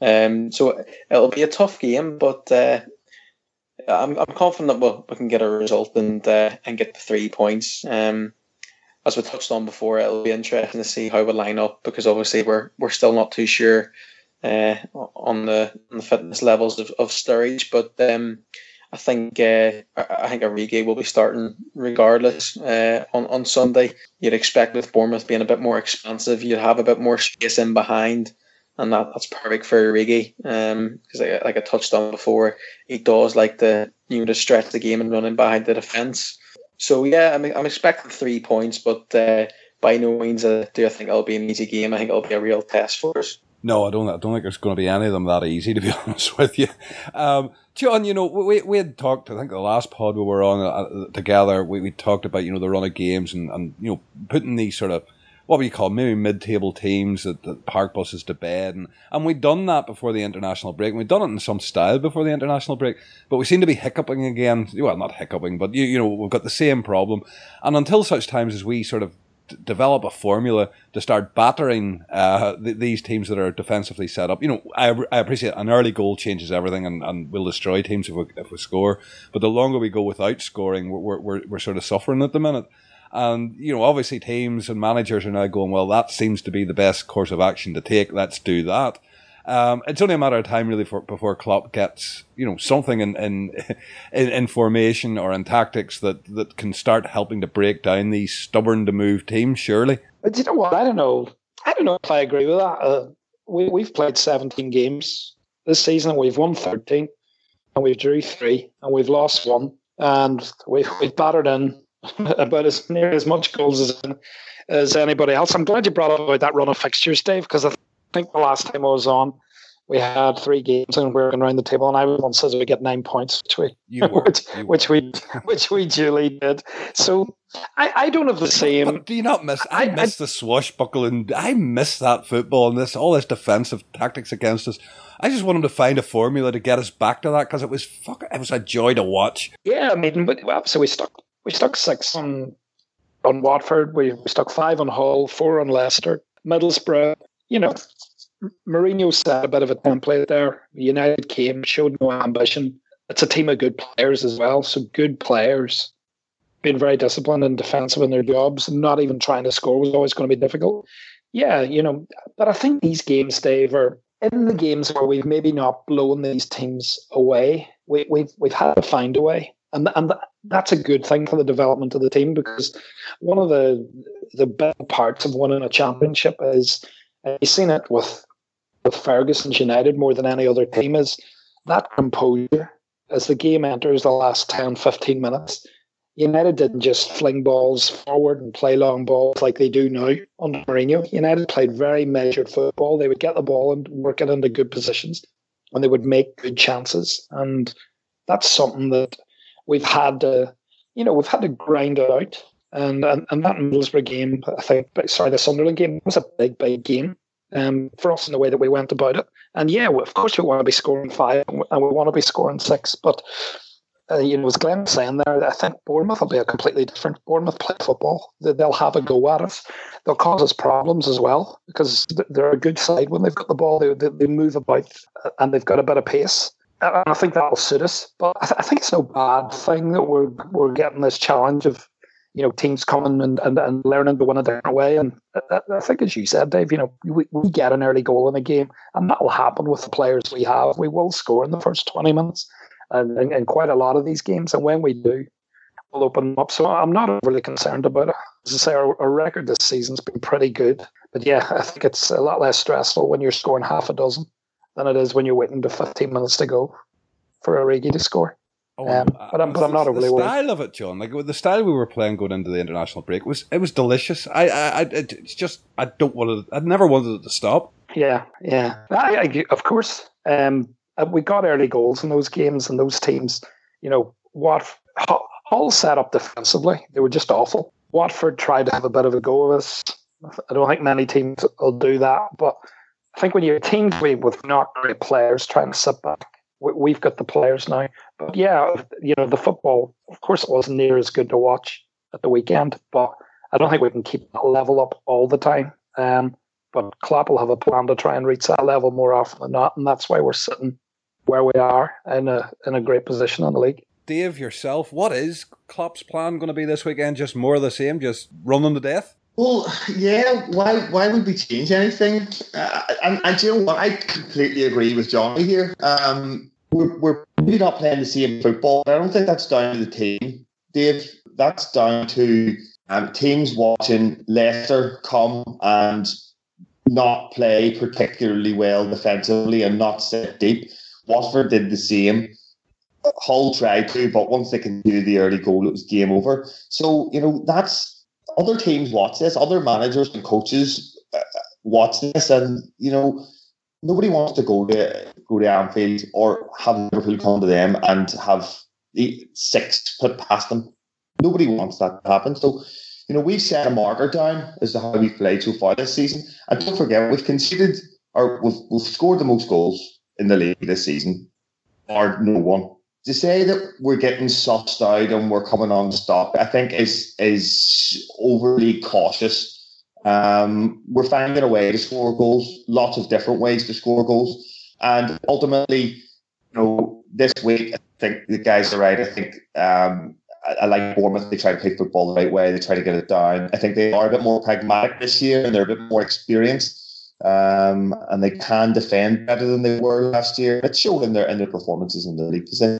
Um, so it'll be a tough game, but uh, I'm, I'm confident we'll, we can get a result and uh, and get the three points. Um, as we touched on before, it'll be interesting to see how we line up because obviously we're we're still not too sure uh, on the on the fitness levels of, of Sturridge, but um, I think uh, I think Origi will be starting regardless uh, on on Sunday. You'd expect with Bournemouth being a bit more expansive, you'd have a bit more space in behind, and that, that's perfect for Origi. Um, because like, like I touched on before, he does like the you know to stretch the game and running behind the defence. So yeah, I'm I'm expecting three points, but uh, by no means uh, do I think it'll be an easy game. I think it'll be a real test for us.
No, I don't. I don't think there's going to be any of them that easy, to be honest with you. Um, John, you know, we we had talked. I think the last pod we were on uh, together, we, we talked about you know the run of games and, and you know putting these sort of what we call maybe mid-table teams that, that park buses to bed, and and we'd done that before the international break. And we'd done it in some style before the international break, but we seem to be hiccuping again. Well, not hiccuping, but you you know we've got the same problem. And until such times as we sort of d- develop a formula to start battering uh, th- these teams that are defensively set up. You know, I, I appreciate an early goal changes everything and, and will destroy teams if we, if we score. But the longer we go without scoring, we're, we're, we're sort of suffering at the minute. And, you know, obviously teams and managers are now going, well, that seems to be the best course of action to take. Let's do that. Um, it's only a matter of time, really, for, before Klopp gets you know something in, in in, in formation or in tactics that that can start helping to break down these stubborn to move teams. Surely,
but you know what? I don't know. I don't know if I agree with that. Uh, we we've played seventeen games this season. We've won thirteen, and we've drew three, and we've lost one, and we've we've battered in about as near as much goals as as anybody else. I'm glad you brought up about that run of fixtures, Dave, because I think the last time I was on, we had three games and we were going around the table, and I one says we get nine points, which we
were,
which, which we which we duly did. So I, I don't have the same.
But do you not miss? I, I miss I, the swashbuckling. I miss that football and this all this defensive tactics against us. I just want him to find a formula to get us back to that because it was fuck. It was a joy to watch.
Yeah, I mean, but well, so we stuck we stuck six on on Watford. We, we stuck five on Hull, four on Leicester, Middlesbrough. You know, Mourinho set a bit of a template there. United came, showed no ambition. It's a team of good players as well. So good players being very disciplined and defensive in their jobs and not even trying to score was always going to be difficult. Yeah, you know, but I think these games, Dave, are in the games where we've maybe not blown these teams away. We, we've we've had to find a way, and and that's a good thing for the development of the team because one of the the best parts of winning a championship is you've seen it with with Ferguson's United more than any other team is that composure as the game enters the last 10, 15 minutes. United didn't just fling balls forward and play long balls like they do now under Mourinho. United played very measured football. They would get the ball and work it into good positions and they would make good chances. And that's something that we've had to, you know, we've had to grind it out and, and, and that Middlesbrough game, I think, sorry, the Sunderland game was a big, big game um, for us in the way that we went about it. And yeah, of course, we want to be scoring five and we want to be scoring six. But, uh, you know, as Glenn saying there, I think Bournemouth will be a completely different. Bournemouth play football. They'll have a go at us. They'll cause us problems as well because they're a good side when they've got the ball. They, they, they move about uh, and they've got a bit of pace. And I think that will suit us. But I, th- I think it's no bad thing that we're we're getting this challenge of you know, teams coming and, and, and learning to win a different way. And I, I think, as you said, Dave, you know, we, we get an early goal in a game, and that will happen with the players we have. We will score in the first 20 minutes and, and quite a lot of these games. And when we do, we'll open up. So I'm not overly concerned about it. As I say, our, our record this season's been pretty good. But yeah, I think it's a lot less stressful when you're scoring half a dozen than it is when you're waiting to 15 minutes to go for Origi to score. Oh, um, but I'm, but I'm not overly
the
worried.
style of it, John. Like the style we were playing going into the international break was it was delicious. I, I, it's just I don't want to. I never wanted it to stop.
Yeah, yeah. I, I, of course, um, uh, we got early goals in those games and those teams. You know what? Hull set up defensively. They were just awful. Watford tried to have a bit of a go of us. I don't think many teams will do that, but I think when you're a team with not great players trying to sit back we've got the players now. But yeah, you know, the football, of course, it wasn't near as good to watch at the weekend, but I don't think we can keep that level up all the time. Um, but Klopp will have a plan to try and reach that level more often than not, and that's why we're sitting where we are in a in a great position in the league.
Dave, yourself, what is Klopp's plan going to be this weekend? Just more of the same, just running to death?
Well, yeah. Why? Why would we change anything? Uh, and, and you know what? I completely agree with Johnny here. Um, we're, we're maybe not playing the same football. I don't think that's down to the team, Dave. That's down to um, teams watching Leicester come and not play particularly well defensively and not sit deep. Watford did the same. Hull tried to, but once they can do the early goal, it was game over. So, you know, that's other teams watch this, other managers and coaches uh, watch this, and, you know, nobody wants to go to go to Anfield or have Liverpool come to them and have the six put past them. Nobody wants that to happen. So, you know, we've set a marker down as to how we've played so far this season. And don't forget, we've conceded or we've, we've scored the most goals in the league this season, or no one. To say that we're getting sussed out and we're coming on stop, I think is is overly cautious. Um, we're finding a way to score goals, lots of different ways to score goals, and ultimately, you know, this week I think the guys are right. I think um, I, I, like Bournemouth. They try to play football the right way. They try to get it down. I think they are a bit more pragmatic this year, and they're a bit more experienced um, and they can defend better than they were last year. It showed in their in their performances in the league position.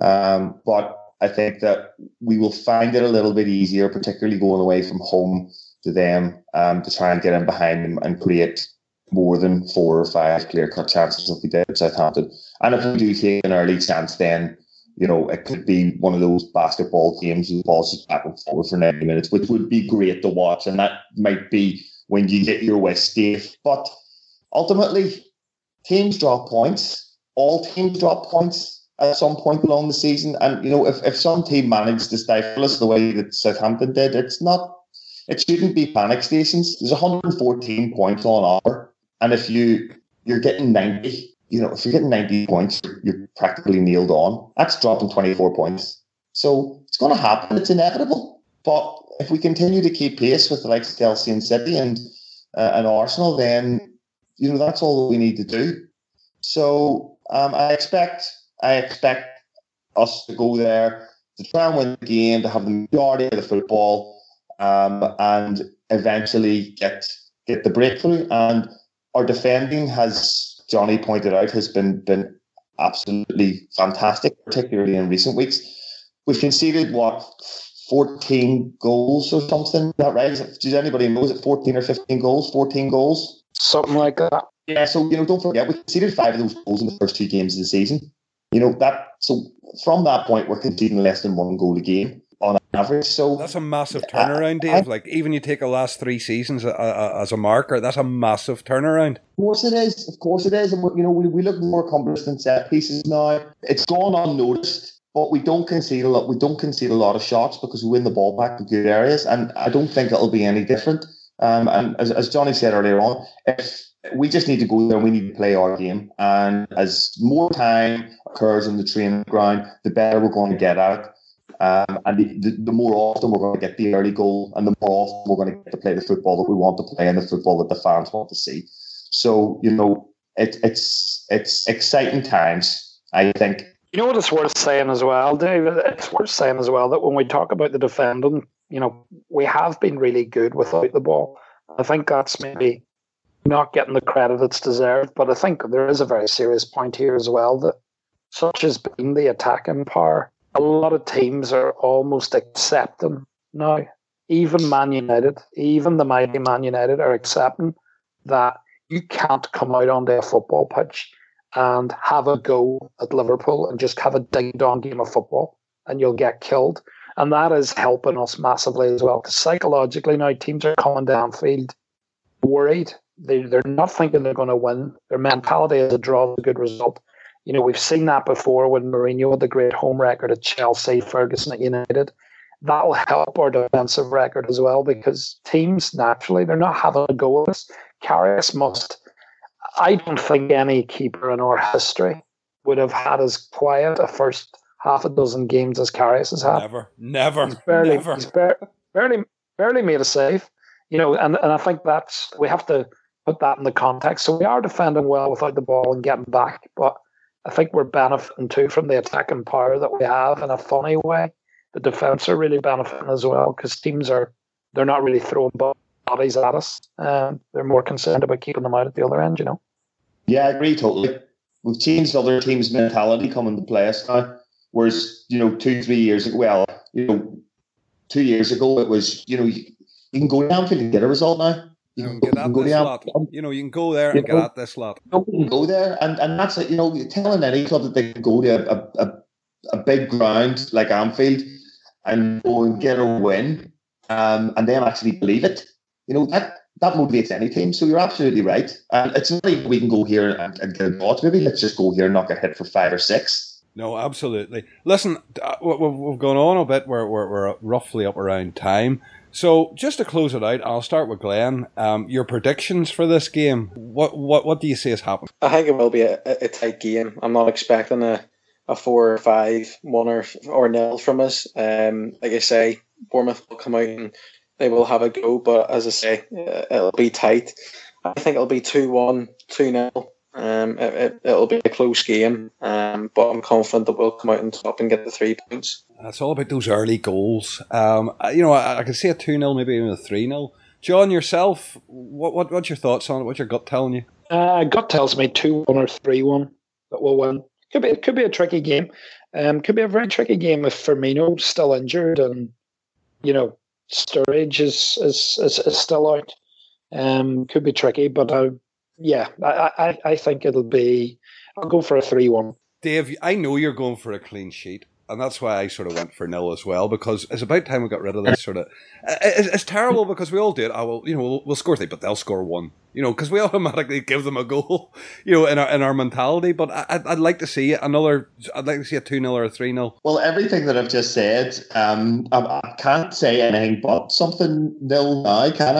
Um, but I think that we will find it a little bit easier, particularly going away from home to them, um, to try and get in behind them and create more than four or five clear cut chances if we did at Southampton. And if we do take an early chance, then you know it could be one of those basketball games with balls just back and forward for 90 minutes, which would be great to watch. And that might be when you get your West Dave. But ultimately, teams drop points. All teams drop points at some point along the season. And, you know, if, if some team managed to stifle us the way that Southampton did, it's not, it shouldn't be panic stations. There's 114 points on offer. And if you, you're getting 90, you know, if you're getting 90 points, you're practically nailed on. That's dropping 24 points. So it's going to happen. It's inevitable. But if we continue to keep pace with the likes of Chelsea and City and uh, and Arsenal, then you know that's all we need to do. So um, I expect I expect us to go there to try and win the game, to have the majority of the football, um, and eventually get get the breakthrough. And our defending has Johnny pointed out has been been absolutely fantastic, particularly in recent weeks. We've conceded what 14 goals or something. Is that right? does anybody know? Is it 14 or 15 goals? 14 goals?
Something like that.
Yeah, so, you know, don't forget, we conceded five of those goals in the first two games of the season. You know, that, so from that point, we're conceding less than one goal a game on average. So
that's a massive turnaround, Dave. I, like even you take the last three seasons uh, uh, as a marker, that's a massive turnaround.
Of course it is. Of course it is. And you know, we, we look more accomplished than set pieces now. It's gone unnoticed but we don't concede a lot. We don't concede a lot of shots because we win the ball back to good areas, and I don't think it'll be any different. Um, and as, as Johnny said earlier on, if we just need to go there, we need to play our game, and as more time occurs in the training ground, the better we're going to get at. Um, and the, the, the, more often we're going to get the early goal, and the more often we're going to get to play the football that we want to play and the football that the fans want to see. So you know, it, it's it's exciting times. I think
you know what it's worth saying as well, Dave? It's worth saying as well that when we talk about the defending, you know, we have been really good without the ball. I think that's maybe not getting the credit it's deserved, but I think there is a very serious point here as well that such has been the attacking power. A lot of teams are almost accepting now. Even Man United, even the mighty Man United are accepting that you can't come out onto a football pitch and have a go at Liverpool and just have a ding dong game of football and you'll get killed. And that is helping us massively as well. Because psychologically now teams are coming downfield worried. They, they're not thinking they're going to win. Their mentality is a draw is a good result. You know, we've seen that before when Mourinho had the great home record at Chelsea, Ferguson at United. That will help our defensive record as well because teams naturally they're not having a go at us. Karius must I don't think any keeper in our history would have had as quiet a first half a dozen games as Karius has had.
Never, never,
he's barely,
never.
He's bar- barely, barely made a save. You know, and, and I think that's we have to put that in the context. So we are defending well without the ball and getting back, but I think we're benefiting too from the attacking power that we have in a funny way. The defense are really benefiting as well because teams are they're not really throwing balls bodies at us. Um, they're more concerned about keeping them out at the other end, you know.
Yeah, I agree totally. We've changed other teams' mentality coming to play us now. Whereas, you know, two, three years ago, well, you know, two years ago, it was, you know, you, you can go down and get a result now.
You can get at this lot. You know, you can go there and get at this lot.
You can go there, and, and that's it. You know, you're telling any club that they can go to a, a, a big ground like Anfield and go and get a win, um, and then actually believe it you know that that motivates any team. So you're absolutely right. And it's not like we can go here and, and get a dot. Maybe let's just go here and not get hit for five or six.
No, absolutely. Listen, uh, we've gone on a bit. We're, we're, we're roughly up around time. So just to close it out, I'll start with Glenn. Um, your predictions for this game. What what what do you see has happened?
I think it will be a, a tight game. I'm not expecting a, a four or five, one or or nil from us. Um, like I say, Bournemouth will come out and they will have a go, but as I say, uh, it'll be tight. I think it'll be 2 1, 2 0. Um, it, will it, be a close game, um, but I'm confident that we'll come out on top and get the three points.
It's all about those early goals. Um, you know, I, I can see a 2 0, maybe even a 3 0. John, yourself, what, what what's your thoughts on it? What's your gut telling you?
Uh, gut tells me 2 1 or 3 1 that we'll win. Could be, it could be a tricky game. Um, could be a very tricky game if Firmino's still injured and, you know, Sturridge is, is, is, is still out. Um, could be tricky, but I, yeah, I, I, I think it'll be. I'll go for a three-one.
Dave, I know you're going for a clean sheet and that's why I sort of went for nil as well because it's about time we got rid of this sort of. It's, it's terrible because we all do it. I will, you know, we'll, we'll score three, but they'll score one. You know, because we automatically give them a goal. You know, in our in our mentality. But I, would I'd like to see another. I'd like to see a two 0 or a three 0
Well, everything that I've just said, um, I, I can't say anything but something nil now, can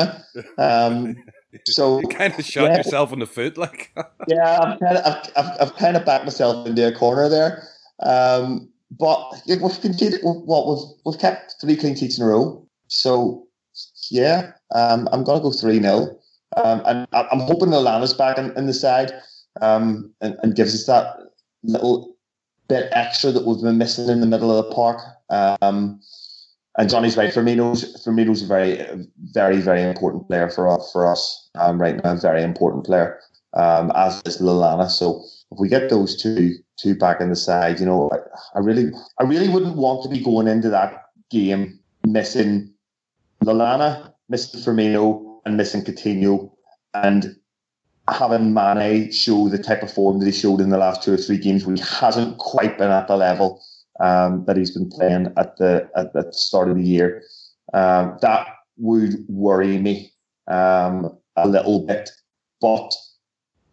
I? Um, so
you kind of shot yeah, yourself in the foot, like.
yeah, I've kind of I've, I've, I've kind of backed myself into a corner there. Um, but we've conceded what we've we've kept three clean sheets in a row. So yeah, um, I'm gonna go three 0 um, and I'm hoping Lallana's back in, in the side um, and, and, gives us that little bit extra that we've been missing in the middle of the park. Um, and Johnny's right. Firmino's Firmino's a very, very, very important player for us. For us um, right now, very important player. Um, as is Lallana. So if we get those two two back in the side, you know, I, I really I really wouldn't want to be going into that game missing Lallana, missing Firmino, and missing Coutinho, and having Mane show the type of form that he showed in the last two or three games, where he hasn't quite been at the level um, that he's been playing at the at the start of the year. Um, that would worry me um, a little bit, but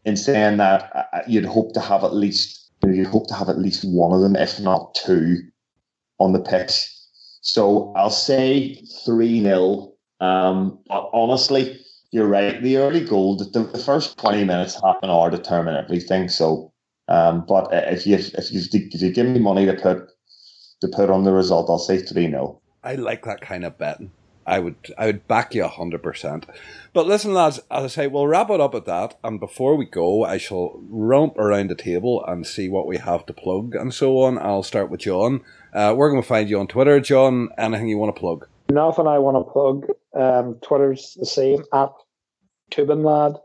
in saying that, uh, uh, you'd hope to have at least you'd hope to have at least one of them, if not two, on the pitch. So I'll say three 0 um, But honestly, you're right. The early goal, the, the first twenty minutes, half an hour, determine everything. So, um, but if you if you if you give me money to put to put on the result, I'll say three 0
I like that kind of betting. I would I would back you hundred percent. But listen, lads, as I say, we'll wrap it up at that. And before we go, I shall romp around the table and see what we have to plug and so on. I'll start with John. Uh, we're going to find you on Twitter, John. Anything you want to plug?
Nothing I want to plug. Um, Twitter's the same at Tobanlad,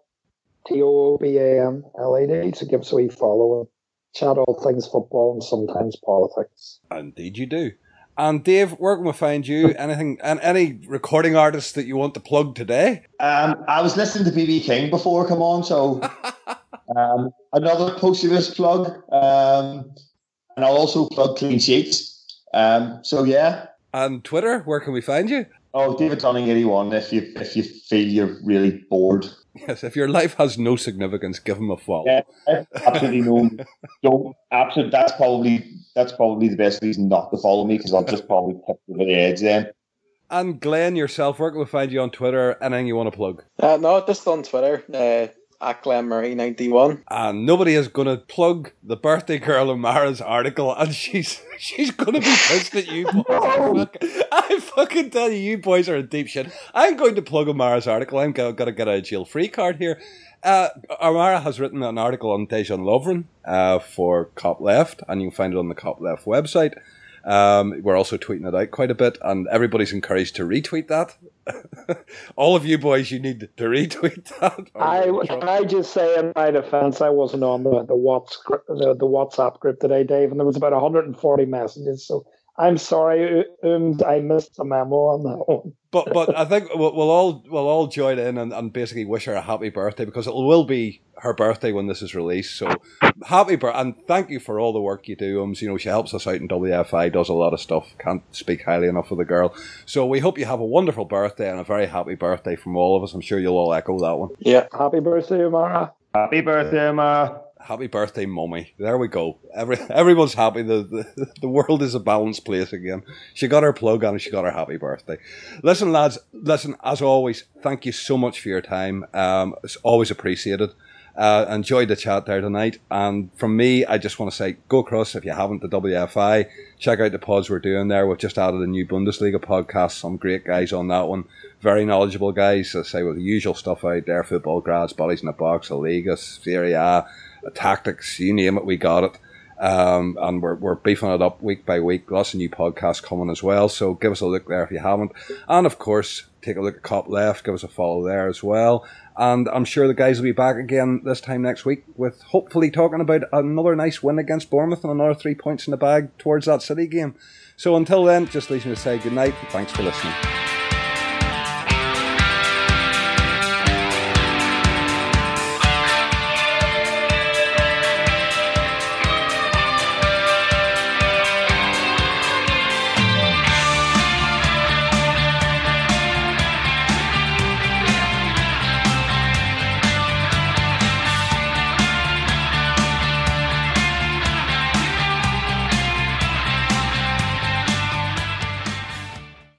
T O B A N L A D. So give us a wee follow. Chat all things football and sometimes politics.
Indeed, you do. And Dave, where can we find you? Anything and any recording artists that you want to plug today?
Um, I was listening to BB King before come on, so um, another posthumous plug. Um, and I'll also plug clean sheets. Um, so yeah.
And Twitter, where can we find you?
Oh, David Dunning eighty one. If you if you feel you're really bored.
Yes, if your life has no significance, give him a follow.
Yeah, absolutely no. Don't absolutely. That's probably that's probably the best reason not to follow me because I'll just probably tip over the edge then.
And Glenn, yourself, where can we find you on Twitter? Anything you want to plug?
Uh, no, just on Twitter. Uh, at Glenn Murray ninety one.
And nobody is going to plug the birthday girl Amara's article, and she's she's going to be pissed at you boys. I fucking tell you, you boys are in deep shit. I'm going to plug Amara's article. I'm going to get a jail free card here. Uh, Amara has written an article on Dejan Lovren uh, for Kop Left, and you can find it on the Kop Left website. Um, we're also tweeting it out quite a bit, and everybody's encouraged to retweet that. All of you boys, you need to retweet that.
I can I just say in my defence, I wasn't on the the WhatsApp the, the WhatsApp group today, Dave, and there was about 140 messages, so I'm sorry, um, I missed the memo on that one.
But but I think we'll, we'll all we'll all join in and, and basically wish her a happy birthday because it will be her birthday when this is released. So happy birthday and thank you for all the work you do. Ums, you know she helps us out in WFI, does a lot of stuff. Can't speak highly enough of the girl. So we hope you have a wonderful birthday and a very happy birthday from all of us. I'm sure you'll all echo that one.
Yeah.
Happy birthday, Amara.
Happy birthday, Amara.
Happy birthday, mummy. There we go. Every everyone's happy. The, the the world is a balanced place again. She got her plug and she got her happy birthday. Listen, lads. Listen, as always, thank you so much for your time. Um, it's always appreciated. Uh, enjoyed the chat there tonight. And from me, I just want to say, go across if you haven't the WFI. Check out the pods we're doing there. We've just added a new Bundesliga podcast. Some great guys on that one. Very knowledgeable guys. I say with the usual stuff out there: football grads, bodies in the box, a Liga, Serie A tactics, you name it, we got it. Um, and we're, we're beefing it up week by week. Lots of new podcasts coming as well. So give us a look there if you haven't. And of course, take a look at Kop Left. Give us a follow there as well. And I'm sure the guys will be back again this time next week with hopefully talking about another nice win against Bournemouth and another three points in the bag towards that City game. So until then, just leaves me to say good night. Thanks for listening.